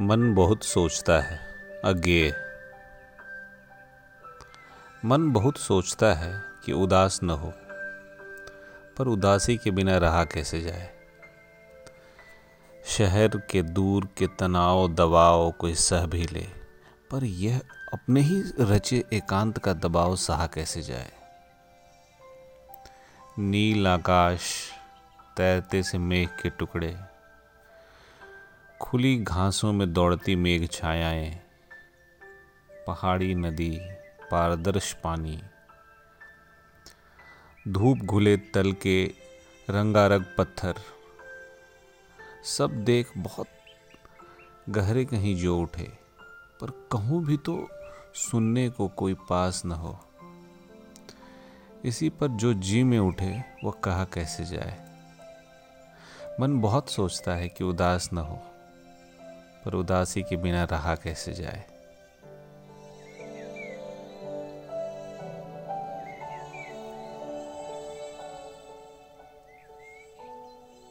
मन बहुत सोचता है अज्ञेय मन बहुत सोचता है कि उदास न हो, पर उदासी के बिना रहा कैसे जाए? शहर के दूर के तनाव, दबाव कोई सह भी ले, पर यह अपने ही रचे एकांत का दबाव सहा कैसे जाए? नील आकाश तैरते से मेघ के टुकड़े खुली घासों में दौड़ती मेघ छायाएँ, पहाड़ी नदी, पारदर्श पानी। धूप घुले तल के रंगारंग पत्थर। सब देख बहुत गहरे कहीं जो उठे, पर कहूँ भी तो सुनने को कोई पास न हो। इसी पर जो जी में उठे, वह कहा कैसे जाए? मन बहुत सोचता है कि उदास न हो। पर उदासी के बिना रहा कैसे जाए?